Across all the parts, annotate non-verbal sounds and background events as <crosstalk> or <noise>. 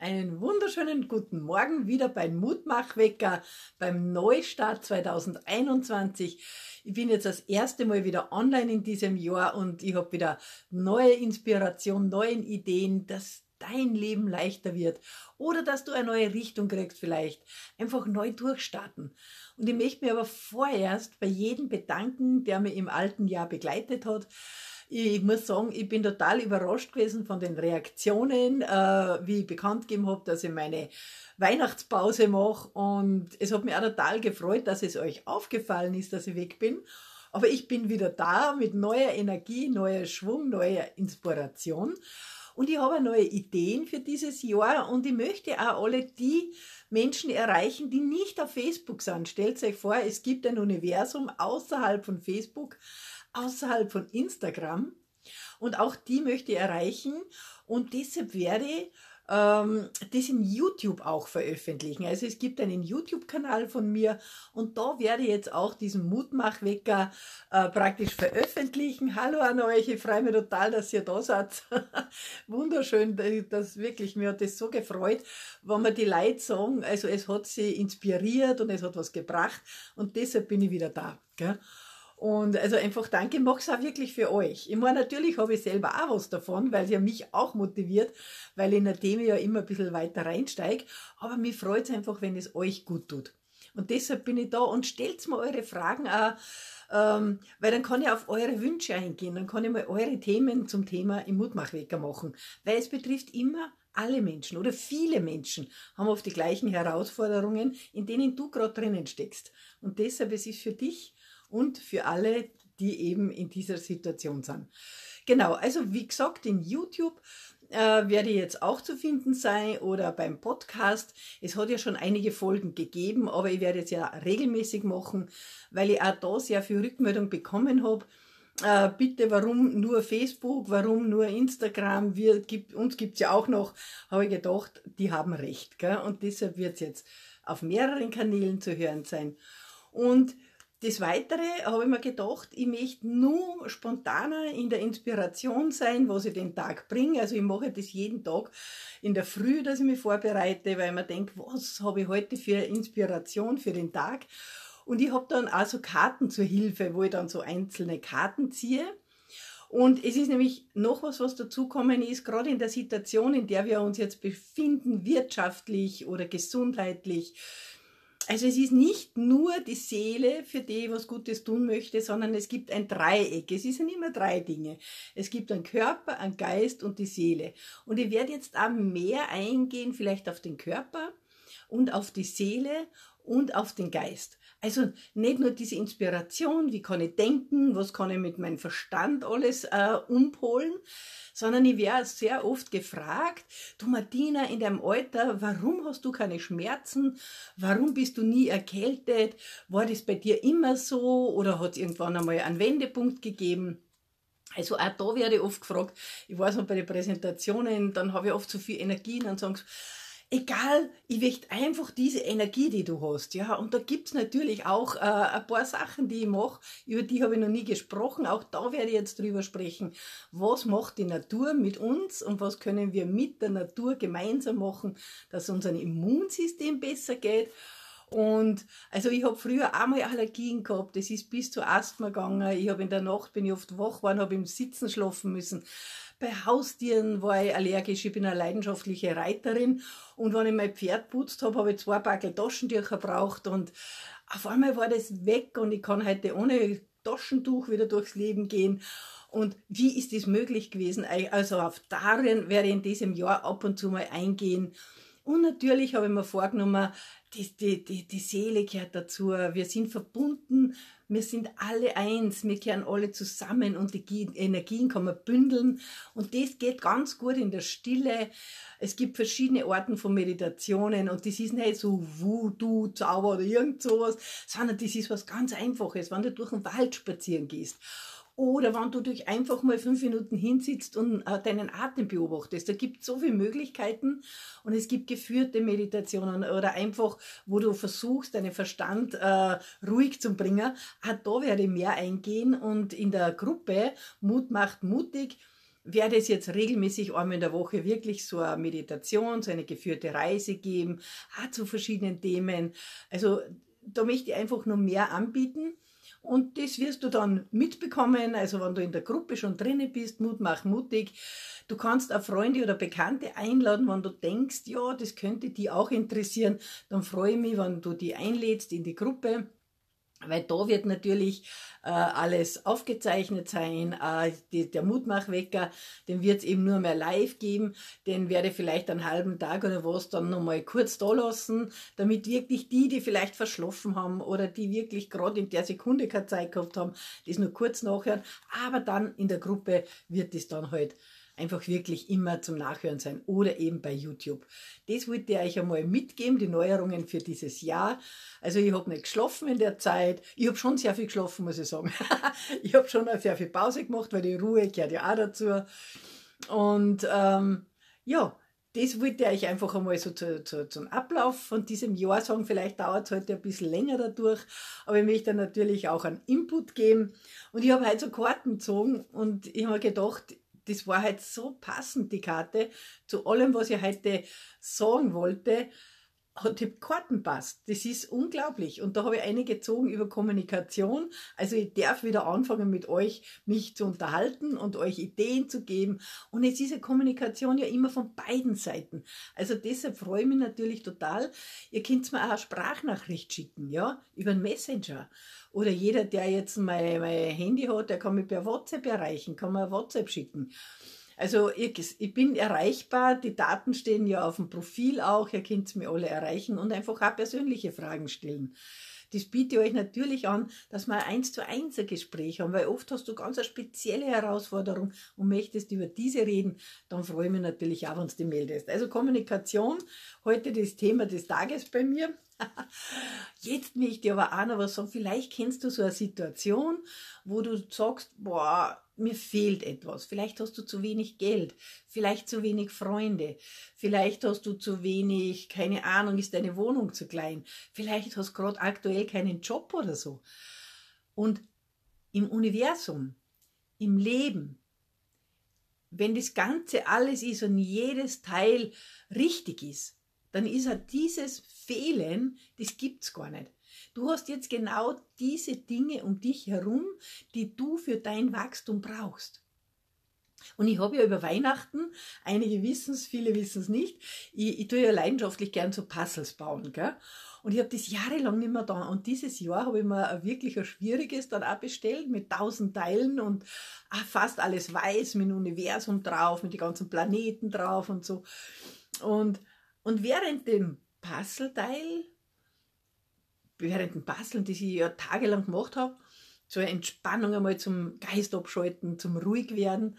Einen wunderschönen guten Morgen wieder beim Mutmachwecker beim Neustart 2021. Ich bin jetzt das erste Mal wieder online in diesem Jahr und ich habe wieder neue Inspiration, neue Ideen, dass dein Leben leichter wird oder dass du eine neue Richtung kriegst vielleicht. Einfach neu durchstarten. Und ich möchte mir aber vorerst bei jedem bedanken, der mir im alten Jahr begleitet hat ich muss sagen, ich bin total überrascht gewesen von den Reaktionen, äh, wie ich bekannt gegeben habe, dass ich meine Weihnachtspause mache. Und es hat mich auch total gefreut, dass es euch aufgefallen ist, dass ich weg bin. Aber ich bin wieder da mit neuer Energie, neuer Schwung, neuer Inspiration. Und ich habe neue Ideen für dieses Jahr und ich möchte auch alle die Menschen erreichen, die nicht auf Facebook sind. Stellt euch vor, es gibt ein Universum außerhalb von Facebook, außerhalb von Instagram. Und auch die möchte ich erreichen. Und deshalb werde ich ähm, das in YouTube auch veröffentlichen. Also es gibt einen YouTube-Kanal von mir und da werde ich jetzt auch diesen Mutmachwecker äh, praktisch veröffentlichen. Hallo an euch, ich freue mich total, dass ihr da seid. <laughs> Wunderschön, das wirklich, mir hat das so gefreut, wenn mir die Leute sagen, also es hat sie inspiriert und es hat was gebracht und deshalb bin ich wieder da. Gell? Und also einfach danke, es auch wirklich für euch. Ich meine, natürlich habe ich selber auch was davon, weil es ja mich auch motiviert, weil ich in der Themen ja immer ein bisschen weiter reinsteige. Aber mir freut es einfach, wenn es euch gut tut. Und deshalb bin ich da und stellt mir eure Fragen auch, ähm, weil dann kann ich auf eure Wünsche eingehen, dann kann ich mal eure Themen zum Thema im Mutmachwecker machen. Weil es betrifft immer alle Menschen oder viele Menschen haben oft die gleichen Herausforderungen, in denen du gerade drinnen steckst. Und deshalb es ist für dich und für alle, die eben in dieser Situation sind. Genau, also wie gesagt, in YouTube äh, werde ich jetzt auch zu finden sein oder beim Podcast. Es hat ja schon einige Folgen gegeben, aber ich werde es ja regelmäßig machen, weil ich auch da sehr viel Rückmeldung bekommen habe. Äh, bitte, warum nur Facebook, warum nur Instagram? Wir, gibt, uns gibt's ja auch noch, habe ich gedacht, die haben recht. Gell? Und deshalb wird es jetzt auf mehreren Kanälen zu hören sein. Und des Weitere habe ich mir gedacht, ich möchte nur spontaner in der Inspiration sein, was ich den Tag bringe. Also ich mache das jeden Tag in der Früh, dass ich mich vorbereite, weil ich mir denke, was habe ich heute für Inspiration für den Tag? Und ich habe dann auch so Karten zur Hilfe, wo ich dann so einzelne Karten ziehe. Und es ist nämlich noch was, was dazukommen ist, gerade in der Situation, in der wir uns jetzt befinden, wirtschaftlich oder gesundheitlich, also es ist nicht nur die Seele, für die was Gutes tun möchte, sondern es gibt ein Dreieck. Es sind immer drei Dinge. Es gibt einen Körper, einen Geist und die Seele. Und ich werde jetzt auch mehr eingehen, vielleicht auf den Körper und auf die Seele und auf den Geist. Also nicht nur diese Inspiration, wie kann ich denken, was kann ich mit meinem Verstand alles äh, umpolen, sondern ich werde sehr oft gefragt, du Martina, in deinem Alter, warum hast du keine Schmerzen? Warum bist du nie erkältet? War das bei dir immer so oder hat es irgendwann einmal einen Wendepunkt gegeben? Also auch da werde ich oft gefragt, ich weiß noch bei den Präsentationen, dann habe ich oft so viel Energie und dann sagen sie, egal, ich möchte einfach diese Energie, die du hast, ja. Und da gibt's natürlich auch äh, ein paar Sachen, die ich mache, über die habe ich noch nie gesprochen. Auch da werde ich jetzt drüber sprechen. Was macht die Natur mit uns und was können wir mit der Natur gemeinsam machen, dass unser Immunsystem besser geht. Und also ich habe früher einmal Allergien gehabt, das ist bis zu Asthma gegangen. Ich habe in der Nacht bin ich oft wach geworden, habe im Sitzen schlafen müssen. Bei Haustieren war ich allergisch. Ich bin eine leidenschaftliche Reiterin. Und wenn ich mein Pferd putzt habe, habe ich zwei Backel Taschentücher braucht. Und auf einmal war das weg und ich kann heute ohne Taschentuch wieder durchs Leben gehen. Und wie ist das möglich gewesen? Also auf darin werde ich in diesem Jahr ab und zu mal eingehen. Und natürlich habe ich mir vorgenommen, die, die, die, die Seele gehört dazu. Wir sind verbunden, wir sind alle eins, wir kehren alle zusammen und die Energien kann man bündeln. Und das geht ganz gut in der Stille. Es gibt verschiedene Arten von Meditationen und das ist nicht so Voodoo, Zauber oder irgend sowas, sondern das ist was ganz Einfaches, wenn du durch den Wald spazieren gehst oder wenn du dich einfach mal fünf Minuten hinsitzt und äh, deinen Atem beobachtest. Da gibt es so viele Möglichkeiten und es gibt geführte Meditationen oder einfach, wo du versuchst, deinen Verstand äh, ruhig zu bringen. Auch da werde ich mehr eingehen und in der Gruppe Mut macht mutig werde es jetzt regelmäßig einmal in der Woche wirklich so eine Meditation, so eine geführte Reise geben, auch zu verschiedenen Themen. Also da möchte ich einfach nur mehr anbieten. Und das wirst du dann mitbekommen, also wenn du in der Gruppe schon drinnen bist, Mut mach mutig. Du kannst auch Freunde oder Bekannte einladen, wenn du denkst, ja, das könnte die auch interessieren. Dann freue ich mich, wenn du die einlädst in die Gruppe weil da wird natürlich äh, alles aufgezeichnet sein. Äh, die, der Mutmachwecker, den wird es eben nur mehr live geben. Den werde ich vielleicht einen halben Tag oder was dann nochmal kurz da lassen, damit wirklich die, die vielleicht verschlafen haben oder die wirklich gerade in der Sekunde keine Zeit gehabt haben, das nur kurz nachhören. Aber dann in der Gruppe wird es dann halt einfach wirklich immer zum Nachhören sein oder eben bei YouTube. Das wollte ich euch einmal mitgeben, die Neuerungen für dieses Jahr. Also ich habe nicht geschlafen in der Zeit. Ich habe schon sehr viel geschlafen, muss ich sagen. <laughs> ich habe schon sehr viel Pause gemacht, weil die Ruhe gehört ja auch dazu. Und ähm, ja, das wollte ich euch einfach einmal so zu, zu, zum Ablauf von diesem Jahr sagen. Vielleicht dauert es heute ein bisschen länger dadurch, aber ich möchte natürlich auch einen Input geben. Und ich habe heute so Karten gezogen und ich habe gedacht, das war halt so passend, die Karte, zu allem, was ich heute sagen wollte, hat die Karten passt. Das ist unglaublich. Und da habe ich eine gezogen über Kommunikation. Also ich darf wieder anfangen mit euch, mich zu unterhalten und euch Ideen zu geben. Und es ist eine Kommunikation ja immer von beiden Seiten. Also deshalb freue ich mich natürlich total. Ihr könnt mir auch eine Sprachnachricht schicken, ja, über einen Messenger. Oder jeder, der jetzt mein, mein Handy hat, der kann mich per WhatsApp erreichen, kann mir WhatsApp schicken. Also ich, ich, bin erreichbar, die Daten stehen ja auf dem Profil auch, ihr könnt mir alle erreichen und einfach auch persönliche Fragen stellen. Das biete ich euch natürlich an, dass wir ein eins zu eins ein Gespräch haben, weil oft hast du ganz eine spezielle Herausforderung und möchtest über diese reden, dann freue ich mich natürlich auch, wenn du dich meldest. Also Kommunikation, heute das Thema des Tages bei mir. <laughs> Jetzt möchte ich aber auch noch was sagen. Vielleicht kennst du so eine Situation, wo du sagst, boah, mir fehlt etwas. Vielleicht hast du zu wenig Geld, vielleicht zu wenig Freunde, vielleicht hast du zu wenig, keine Ahnung, ist deine Wohnung zu klein, vielleicht hast du gerade aktuell keinen Job oder so. Und im Universum, im Leben, wenn das Ganze alles ist und jedes Teil richtig ist, dann ist halt dieses Fehlen, das gibt's gar nicht. Du hast jetzt genau diese Dinge um dich herum, die du für dein Wachstum brauchst. Und ich habe ja über Weihnachten, einige wissen es, viele wissen es nicht, ich, ich tue ja leidenschaftlich gern so Puzzles bauen. Gell? Und ich habe das jahrelang nicht mehr da. Und dieses Jahr habe ich mir wirklich ein schwieriges dann auch bestellt mit tausend Teilen und fast alles weiß mit dem Universum drauf, mit den ganzen Planeten drauf und so. Und, und während dem Puzzleteil während dem Basteln, das ich ja tagelang gemacht habe, eine Entspannung einmal zum Geist abschalten, zum ruhig werden,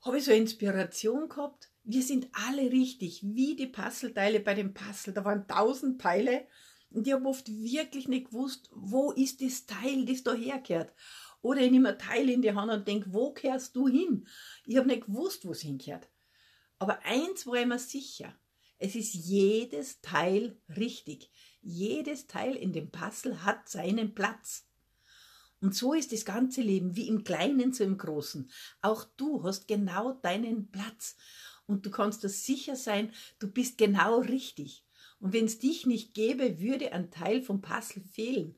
habe ich so eine Inspiration gehabt. Wir sind alle richtig, wie die Puzzleteile bei dem Puzzle. Da waren tausend Teile und ich habe oft wirklich nicht gewusst, wo ist das Teil, das da herkehrt. Oder ich nehme ein Teil in die Hand und denke, wo kehrst du hin? Ich habe nicht gewusst, wo es hinkehrt. Aber eins war ich mir sicher. Es ist jedes Teil richtig. Jedes Teil in dem Puzzle hat seinen Platz. Und so ist das ganze Leben, wie im Kleinen so im Großen. Auch du hast genau deinen Platz. Und du kannst dir sicher sein, du bist genau richtig. Und wenn es dich nicht gäbe, würde ein Teil vom Puzzle fehlen.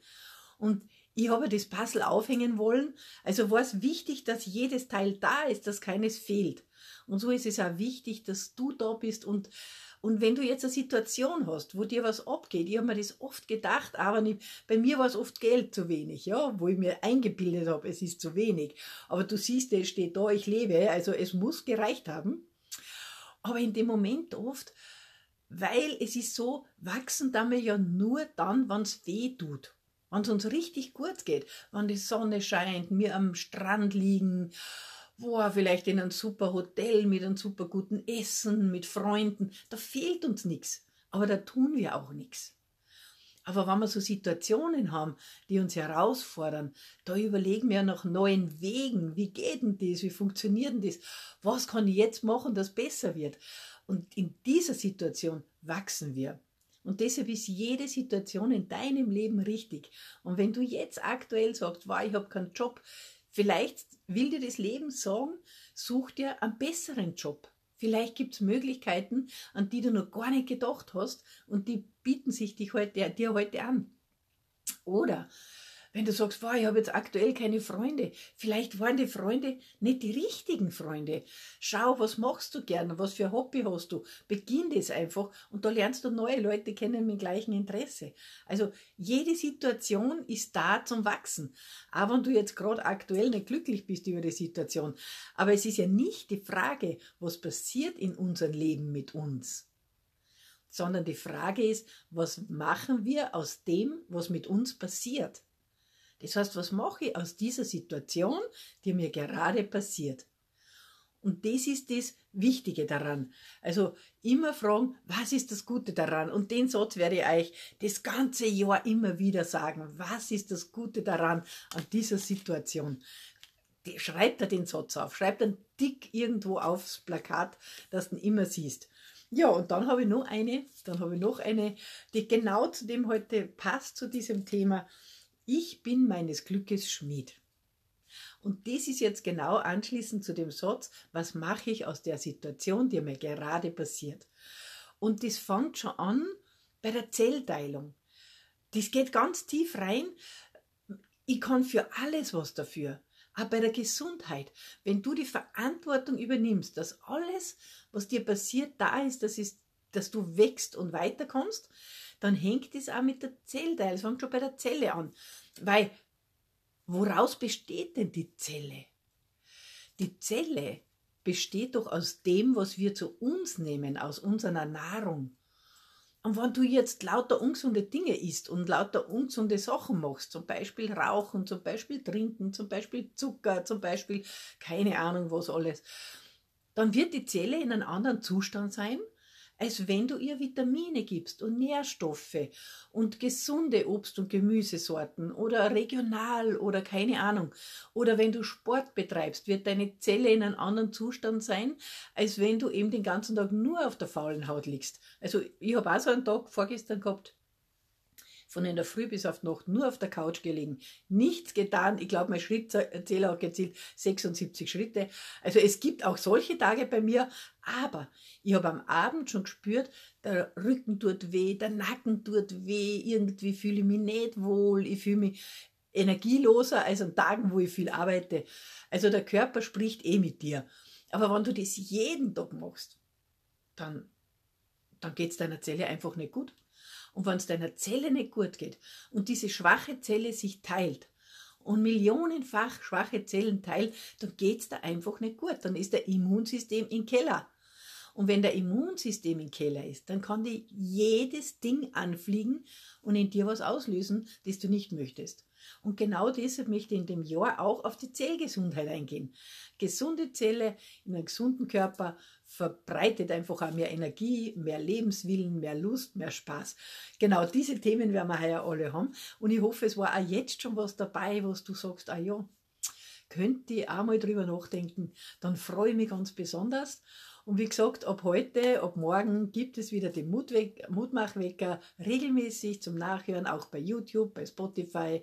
Und ich habe das Puzzle aufhängen wollen. Also war es wichtig, dass jedes Teil da ist, dass keines fehlt. Und so ist es auch wichtig, dass du da bist und und wenn du jetzt eine Situation hast, wo dir was abgeht, ich habe mir das oft gedacht, aber nicht, bei mir war es oft Geld zu wenig, ja, wo ich mir eingebildet habe, es ist zu wenig. Aber du siehst, es steht da, ich lebe, also es muss gereicht haben. Aber in dem Moment oft, weil es ist so, wachsen wir ja nur dann, wenn es weh tut. Wenn es uns richtig gut geht, wenn die Sonne scheint, wir am Strand liegen, boah, vielleicht in einem super Hotel mit einem super guten Essen, mit Freunden, da fehlt uns nichts. Aber da tun wir auch nichts. Aber wenn wir so Situationen haben, die uns herausfordern, da überlegen wir nach neuen Wegen. Wie geht denn das? Wie funktioniert denn das? Was kann ich jetzt machen, dass besser wird? Und in dieser Situation wachsen wir. Und deshalb ist jede Situation in deinem Leben richtig. Und wenn du jetzt aktuell sagst, wow, ich habe keinen Job, Vielleicht will dir das Leben sagen, such dir einen besseren Job. Vielleicht gibt es Möglichkeiten, an die du noch gar nicht gedacht hast und die bieten sich dich heute, dir heute an. Oder wenn du sagst, wow, ich habe jetzt aktuell keine Freunde, vielleicht waren die Freunde nicht die richtigen Freunde. Schau, was machst du gerne, was für ein Hobby hast du. Beginn das einfach und da lernst du neue Leute kennen mit gleichem Interesse. Also jede Situation ist da zum Wachsen. Auch wenn du jetzt gerade aktuell nicht glücklich bist über die Situation. Aber es ist ja nicht die Frage, was passiert in unserem Leben mit uns sondern die Frage ist, was machen wir aus dem, was mit uns passiert? Das heißt, was mache ich aus dieser Situation, die mir gerade passiert? Und das ist das Wichtige daran. Also immer fragen, was ist das Gute daran? Und den Satz werde ich euch das ganze Jahr immer wieder sagen. Was ist das Gute daran an dieser Situation? Schreibt er den Satz auf, schreibt einen dick irgendwo aufs Plakat, dass du ihn immer siehst. Ja, und dann habe ich noch eine, dann habe ich noch eine, die genau zu dem heute passt, zu diesem Thema. Ich bin meines Glückes Schmied. Und das ist jetzt genau anschließend zu dem Satz, was mache ich aus der Situation, die mir gerade passiert. Und das fängt schon an bei der Zellteilung. Das geht ganz tief rein. Ich kann für alles was dafür. Auch bei der Gesundheit. Wenn du die Verantwortung übernimmst, dass alles, was dir passiert, da ist, das ist, dass du wächst und weiterkommst, dann hängt es auch mit der Zellteil. Es fängt schon bei der Zelle an. Weil, woraus besteht denn die Zelle? Die Zelle besteht doch aus dem, was wir zu uns nehmen, aus unserer Nahrung. Und wenn du jetzt lauter ungesunde Dinge isst und lauter ungesunde Sachen machst, zum Beispiel Rauchen, zum Beispiel Trinken, zum Beispiel Zucker, zum Beispiel keine Ahnung was alles, dann wird die Zelle in einem anderen Zustand sein als wenn du ihr Vitamine gibst und Nährstoffe und gesunde Obst- und Gemüsesorten oder regional oder keine Ahnung. Oder wenn du Sport betreibst, wird deine Zelle in einem anderen Zustand sein, als wenn du eben den ganzen Tag nur auf der faulen Haut liegst. Also ich habe auch so einen Tag vorgestern gehabt, von in der Früh bis auf Nacht nur auf der Couch gelegen, nichts getan. Ich glaube, mein Schrittzähler hat gezählt 76 Schritte. Also es gibt auch solche Tage bei mir, aber ich habe am Abend schon gespürt, der Rücken tut weh, der Nacken tut weh, irgendwie fühle ich mich nicht wohl, ich fühle mich energieloser als an Tagen, wo ich viel arbeite. Also der Körper spricht eh mit dir. Aber wenn du das jeden Tag machst, dann, dann geht es deiner Zelle einfach nicht gut. Und wenn es deiner Zelle nicht gut geht und diese schwache Zelle sich teilt und millionenfach schwache Zellen teilt, dann geht es da einfach nicht gut. Dann ist der Immunsystem im Keller. Und wenn der Immunsystem im Keller ist, dann kann dir jedes Ding anfliegen und in dir was auslösen, das du nicht möchtest. Und genau deshalb möchte ich in dem Jahr auch auf die Zellgesundheit eingehen. Gesunde Zelle in einem gesunden Körper verbreitet einfach auch mehr Energie, mehr Lebenswillen, mehr Lust, mehr Spaß. Genau diese Themen werden wir heuer alle haben. Und ich hoffe, es war auch jetzt schon was dabei, was du sagst, ah ja, könnt ihr auch mal drüber nachdenken. Dann freue ich mich ganz besonders. Und wie gesagt, ab heute, ab morgen gibt es wieder den Mutmachwecker regelmäßig zum Nachhören, auch bei YouTube, bei Spotify.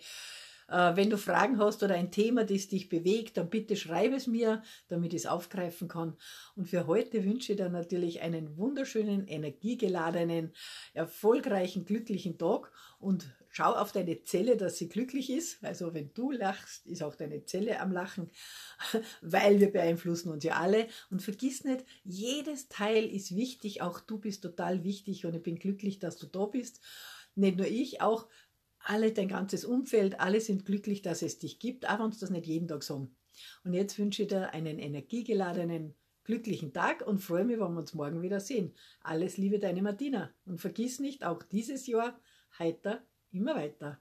Äh, wenn du Fragen hast oder ein Thema, das dich bewegt, dann bitte schreib es mir, damit ich es aufgreifen kann. Und für heute wünsche ich dir natürlich einen wunderschönen, energiegeladenen, erfolgreichen, glücklichen Tag und schau auf deine Zelle, dass sie glücklich ist. Also wenn du lachst, ist auch deine Zelle am Lachen, <laughs> weil wir beeinflussen uns ja alle. Und vergiss nicht, jedes Teil ist wichtig, auch du bist total wichtig und ich bin glücklich, dass du da bist. Nicht nur ich, auch alle, dein ganzes Umfeld, alle sind glücklich, dass es dich gibt, auch wenn uns das nicht jeden Tag sagen. Und jetzt wünsche ich dir einen energiegeladenen, glücklichen Tag und freue mich, wenn wir uns morgen wieder sehen. Alles Liebe, deine Martina. Und vergiss nicht, auch dieses Jahr heiter immer weiter.